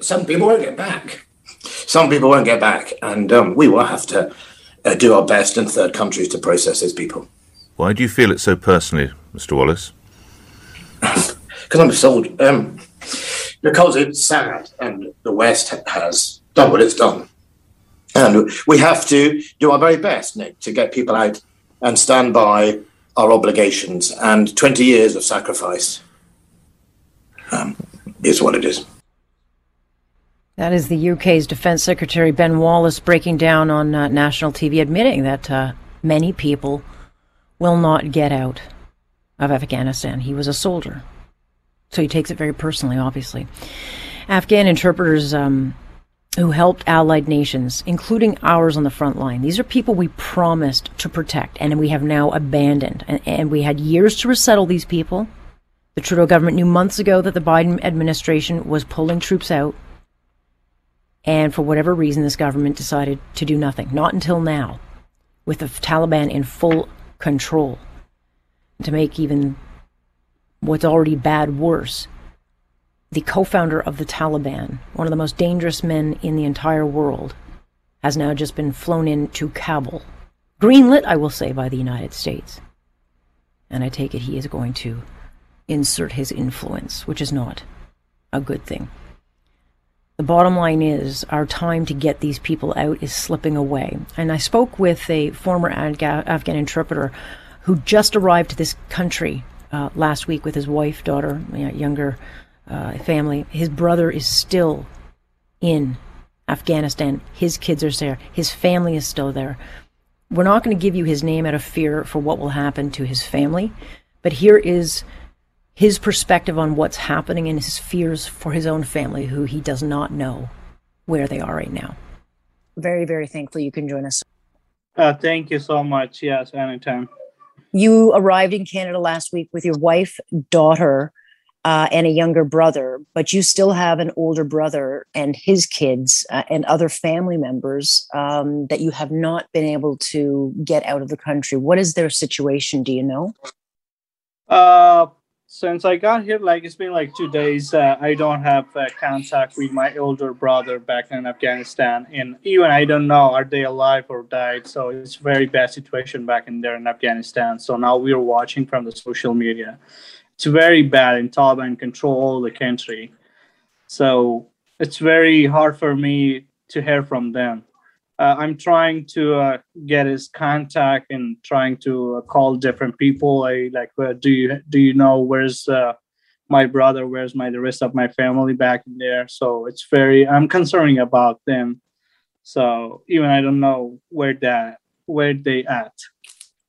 some people won't get back. Some people won't get back, and um, we will have to uh, do our best in third countries to process those people. Why do you feel it so personally, Mr. Wallace? Because I'm a soldier. Um, because it's sad, and the West has done what it's done. And we have to do our very best, Nick, to get people out and stand by our obligations. And 20 years of sacrifice um, is what it is. That is the UK's Defence Secretary Ben Wallace breaking down on uh, national TV, admitting that uh, many people will not get out of Afghanistan. He was a soldier. So he takes it very personally, obviously. Afghan interpreters um, who helped allied nations, including ours on the front line, these are people we promised to protect and we have now abandoned. And, and we had years to resettle these people. The Trudeau government knew months ago that the Biden administration was pulling troops out. And for whatever reason, this government decided to do nothing. Not until now, with the Taliban in full control. To make even what's already bad worse, the co founder of the Taliban, one of the most dangerous men in the entire world, has now just been flown into Kabul. Greenlit, I will say, by the United States. And I take it he is going to insert his influence, which is not a good thing. The bottom line is our time to get these people out is slipping away. And I spoke with a former Afghan interpreter who just arrived to this country uh, last week with his wife, daughter, younger uh, family. His brother is still in Afghanistan. His kids are there. His family is still there. We're not going to give you his name out of fear for what will happen to his family, but here is his perspective on what's happening and his fears for his own family, who he does not know where they are right now. Very, very thankful you can join us. Uh, thank you so much. Yes, anytime. You arrived in Canada last week with your wife, daughter, uh, and a younger brother, but you still have an older brother and his kids uh, and other family members um, that you have not been able to get out of the country. What is their situation? Do you know? Uh, since I got here, like it's been like two days, uh, I don't have uh, contact with my older brother back in Afghanistan, and even I don't know are they alive or died. So it's very bad situation back in there in Afghanistan. So now we are watching from the social media. It's very bad, and Taliban control all the country. So it's very hard for me to hear from them uh, I'm trying to uh, get his contact and trying to uh, call different people. I like, do you do you know where's uh, my brother? Where's my the rest of my family back in there? So it's very I'm concerning about them. So even I don't know where that where they at.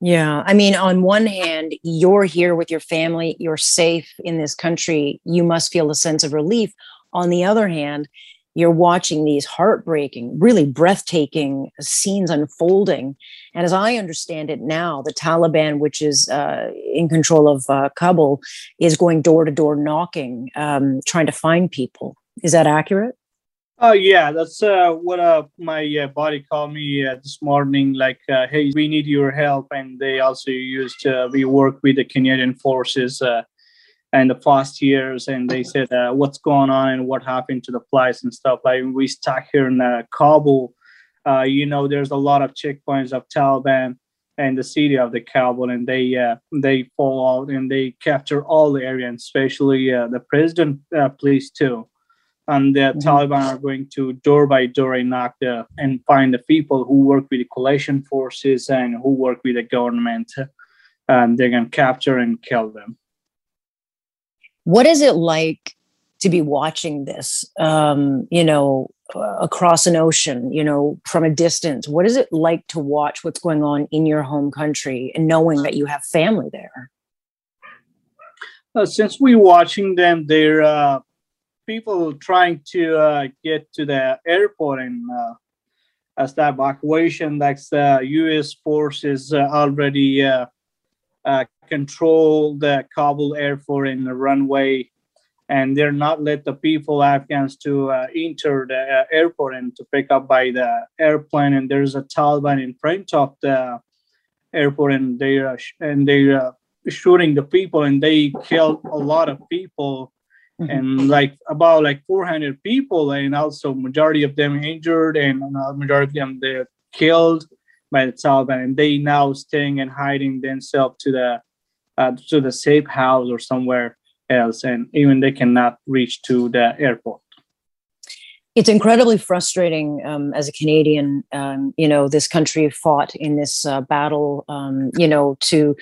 Yeah, I mean, on one hand, you're here with your family, you're safe in this country. You must feel a sense of relief. On the other hand, you're watching these heartbreaking, really breathtaking scenes unfolding. And as I understand it now, the Taliban, which is uh, in control of uh, Kabul, is going door to door knocking, um, trying to find people. Is that accurate? Oh yeah, that's uh, what uh, my uh, body called me uh, this morning. Like, uh, hey, we need your help, and they also used uh, we work with the Canadian forces uh, and the past years and they said uh, what's going on and what happened to the flights and stuff like we stuck here in uh, kabul. Uh, you know there's a lot of checkpoints of taliban and the city of the kabul and they uh, they fall out and they capture all the area and especially uh, the president uh, police too. And the mm-hmm. taliban are going to door by door and knock the and find the people who work with the coalition forces and who work with the government and they're going to capture and kill them what is it like to be watching this, um, you know, uh, across an ocean, you know, from a distance? What is it like to watch what's going on in your home country and knowing that you have family there? Uh, since we're watching them, they're uh, people trying to uh, get to the airport and uh, as the evacuation, that's the U.S. forces uh, already uh, control the Kabul airport and the runway, and they're not let the people Afghans to uh, enter the uh, airport and to pick up by the airplane. And there's a Taliban in front of the airport, and they are and they are shooting the people, and they killed a lot of people mm-hmm. and like about like 400 people, and also majority of them injured, and majority of them they're killed by the Taliban, and they now staying and hiding themselves to the uh, to the safe house or somewhere else, and even they cannot reach to the airport it's incredibly frustrating um, as a Canadian. Um, you know, this country fought in this uh, battle, um, you know, to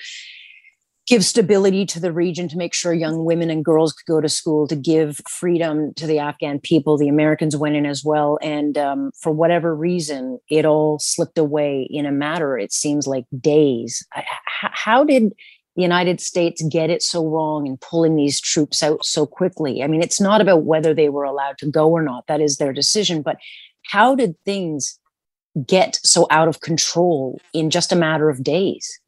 give stability to the region, to make sure young women and girls could go to school, to give freedom to the Afghan people. The Americans went in as well. And um, for whatever reason, it all slipped away in a matter, it seems like days. How did the United States get it so wrong in pulling these troops out so quickly? I mean, it's not about whether they were allowed to go or not, that is their decision, but how did things get so out of control in just a matter of days?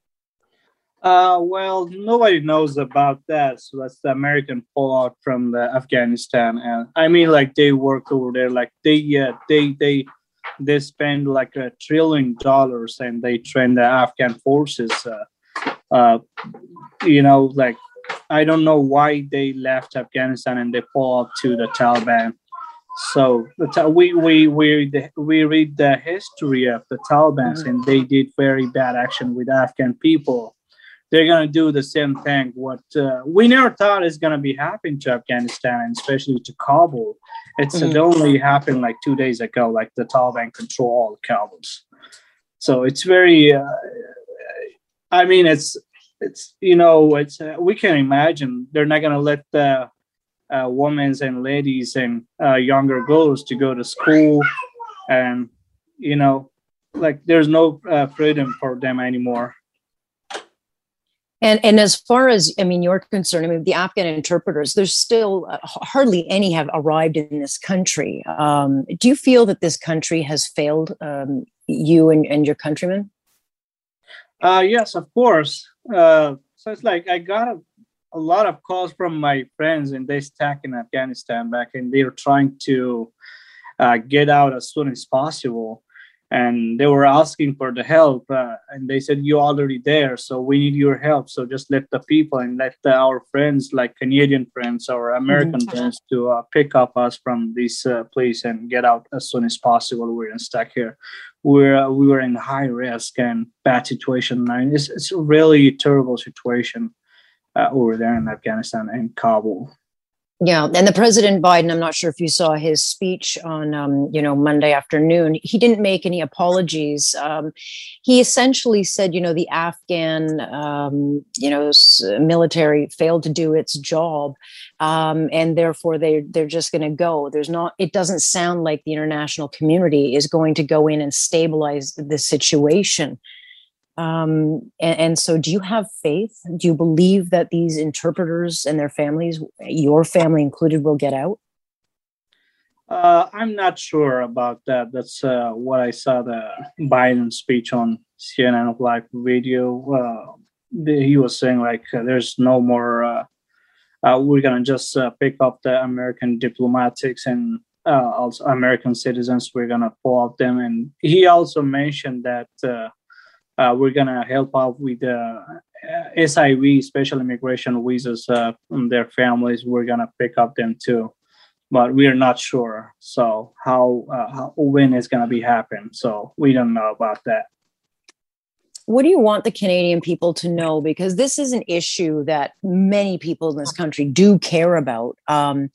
Uh, well, nobody knows about that. So that's the American fallout from the Afghanistan, and I mean, like they work over there, like they, uh, they, they, they spend like a trillion dollars, and they train the Afghan forces. Uh, uh, you know, like I don't know why they left Afghanistan and they fall up to the Taliban. So the, we we we we read the history of the Taliban, mm-hmm. and they did very bad action with Afghan people. They're gonna do the same thing. What uh, we never thought is gonna be happening to Afghanistan, and especially to Kabul. It's mm-hmm. it only happened like two days ago. Like the Taliban control all Kabul. So it's very uh, I mean, it's it's you know, it's uh, we can imagine they're not gonna let the uh, women and ladies and uh, younger girls to go to school, and you know, like there's no uh, freedom for them anymore. And and as far as I mean, you're concerned, I mean, the Afghan interpreters, there's still uh, hardly any have arrived in this country. Um, do you feel that this country has failed um, you and, and your countrymen? Uh, yes, of course. Uh, so it's like I got a, a lot of calls from my friends, and they stuck in Afghanistan back, and they're trying to uh, get out as soon as possible. And they were asking for the help, uh, and they said you're already there, so we need your help. So just let the people and let the, our friends, like Canadian friends or American mm-hmm. friends, to uh, pick up us from this uh, place and get out as soon as possible. We're stuck here we're we were in high risk and bad situation. Mean, it's it's a really terrible situation uh, over there in Afghanistan and Kabul. Yeah, and the President Biden, I'm not sure if you saw his speech on, um, you know, Monday afternoon. He didn't make any apologies. Um, he essentially said, you know, the Afghan, um, you know, military failed to do its job, um, and therefore they they're just going to go. There's not. It doesn't sound like the international community is going to go in and stabilize the situation. Um, and, and, so, do you have faith? Do you believe that these interpreters and their families, your family included, will get out? Uh, I'm not sure about that. That's uh, what I saw the Biden speech on CNN live video. Uh, he was saying like, uh, "There's no more. Uh, uh, we're gonna just pick up the American diplomatics and also American citizens. We're gonna pull up them." And he also mentioned that uh, we're gonna help out with the uh, SIV, special immigration visas, uh, their families. We're gonna pick up them too, but we are not sure. So how, uh, how when it's gonna be happen? So we don't know about that what do you want the Canadian people to know? Because this is an issue that many people in this country do care about. Um,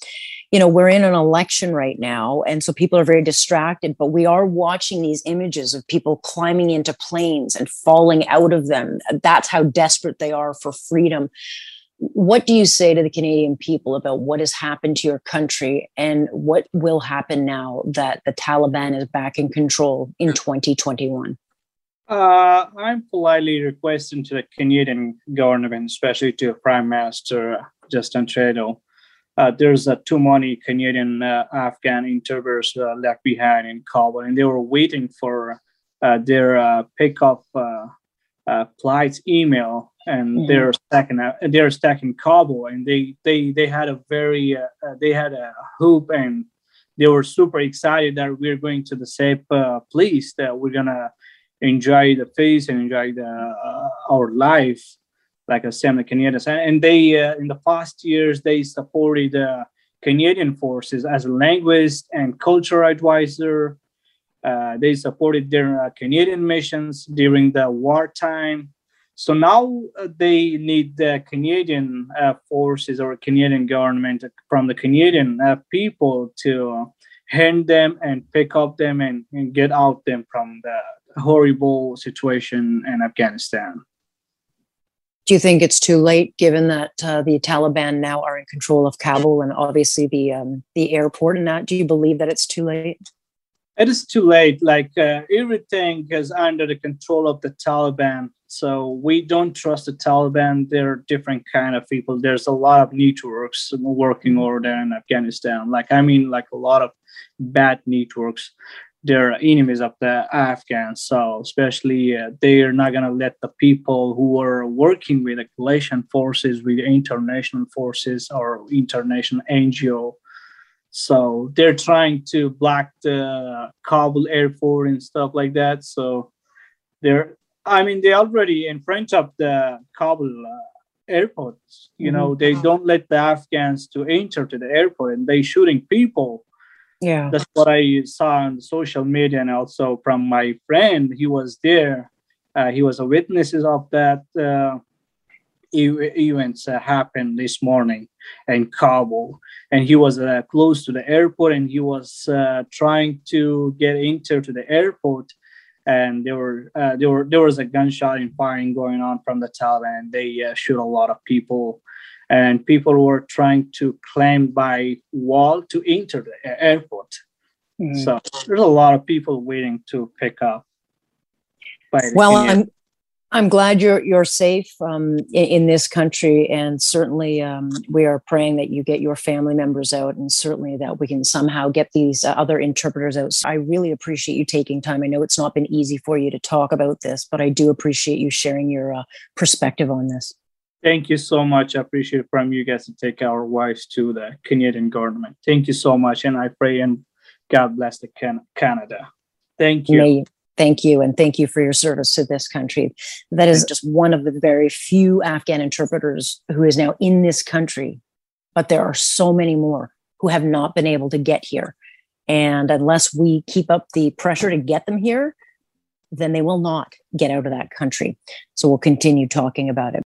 you know, we're in an election right now, and so people are very distracted, but we are watching these images of people climbing into planes and falling out of them. That's how desperate they are for freedom. What do you say to the Canadian people about what has happened to your country and what will happen now that the Taliban is back in control in 2021? Uh, I'm politely requesting to the Canadian government, especially to Prime Minister Justin Trudeau, uh, there's uh, too many Canadian uh, Afghan interpreters uh, left behind in Kabul, and they were waiting for uh, their uh, pickup flights email, and mm-hmm. they're stuck in they're stuck in Kabul, and they they they had a very they had a hope, and they were super excited that we're going to the safe place that we're gonna enjoy the face and enjoy the, uh, our life like a Sam the Canadians. And they, uh, in the past years, they supported uh, Canadian forces as a linguist and cultural advisor. Uh, they supported their uh, Canadian missions during the wartime. So now uh, they need the Canadian uh, forces or Canadian government from the Canadian people to hand them and pick up them and, and get out them from the horrible situation in Afghanistan. Do you think it's too late, given that uh, the Taliban now are in control of Kabul and obviously the um, the airport and that? Do you believe that it's too late? It is too late. Like uh, everything is under the control of the Taliban, so we don't trust the Taliban. They're different kind of people. There's a lot of networks working over there in Afghanistan. Like I mean, like a lot of bad networks they're enemies of the Afghans. So especially uh, they are not going to let the people who are working with the coalition forces, with international forces or international NGO. So they're trying to block the Kabul airport and stuff like that. So they're, I mean, they already in front of the Kabul uh, airport. You mm-hmm. know, they don't let the Afghans to enter to the airport, and they shooting people yeah. That's what i saw on social media and also from my friend he was there. Uh, he was a witness of that uh, e- events uh, happened this morning in kabul. And he was uh, close to the airport and he was uh, trying to get into to the airport. And there were uh, there were there was a gunshot and firing going on from the Taliban. They shoot a lot of people and people were trying to climb by wall to enter the airport. Mm. So there's a lot of people waiting to pick up. well, I'm I'm glad you're you're safe um, in, in, this country, and certainly um, we are praying that you get your family members out, and certainly that we can somehow get these uh, other interpreters out. So I really appreciate you taking time. I know it's not been easy for you to talk about this, but I do appreciate you sharing your uh, perspective on this. Thank you so much. I appreciate from you guys to take our wives to the Canadian government. Thank you so much. And I pray and God bless the Can- Canada. Thank you. May, thank you. And thank you for your service to this country. That is just one of the very few Afghan interpreters who is now in this country, but there are so many more who have not been able to get here. And unless we keep up the pressure to get them here, then they will not get out of that country. So we'll continue talking about it.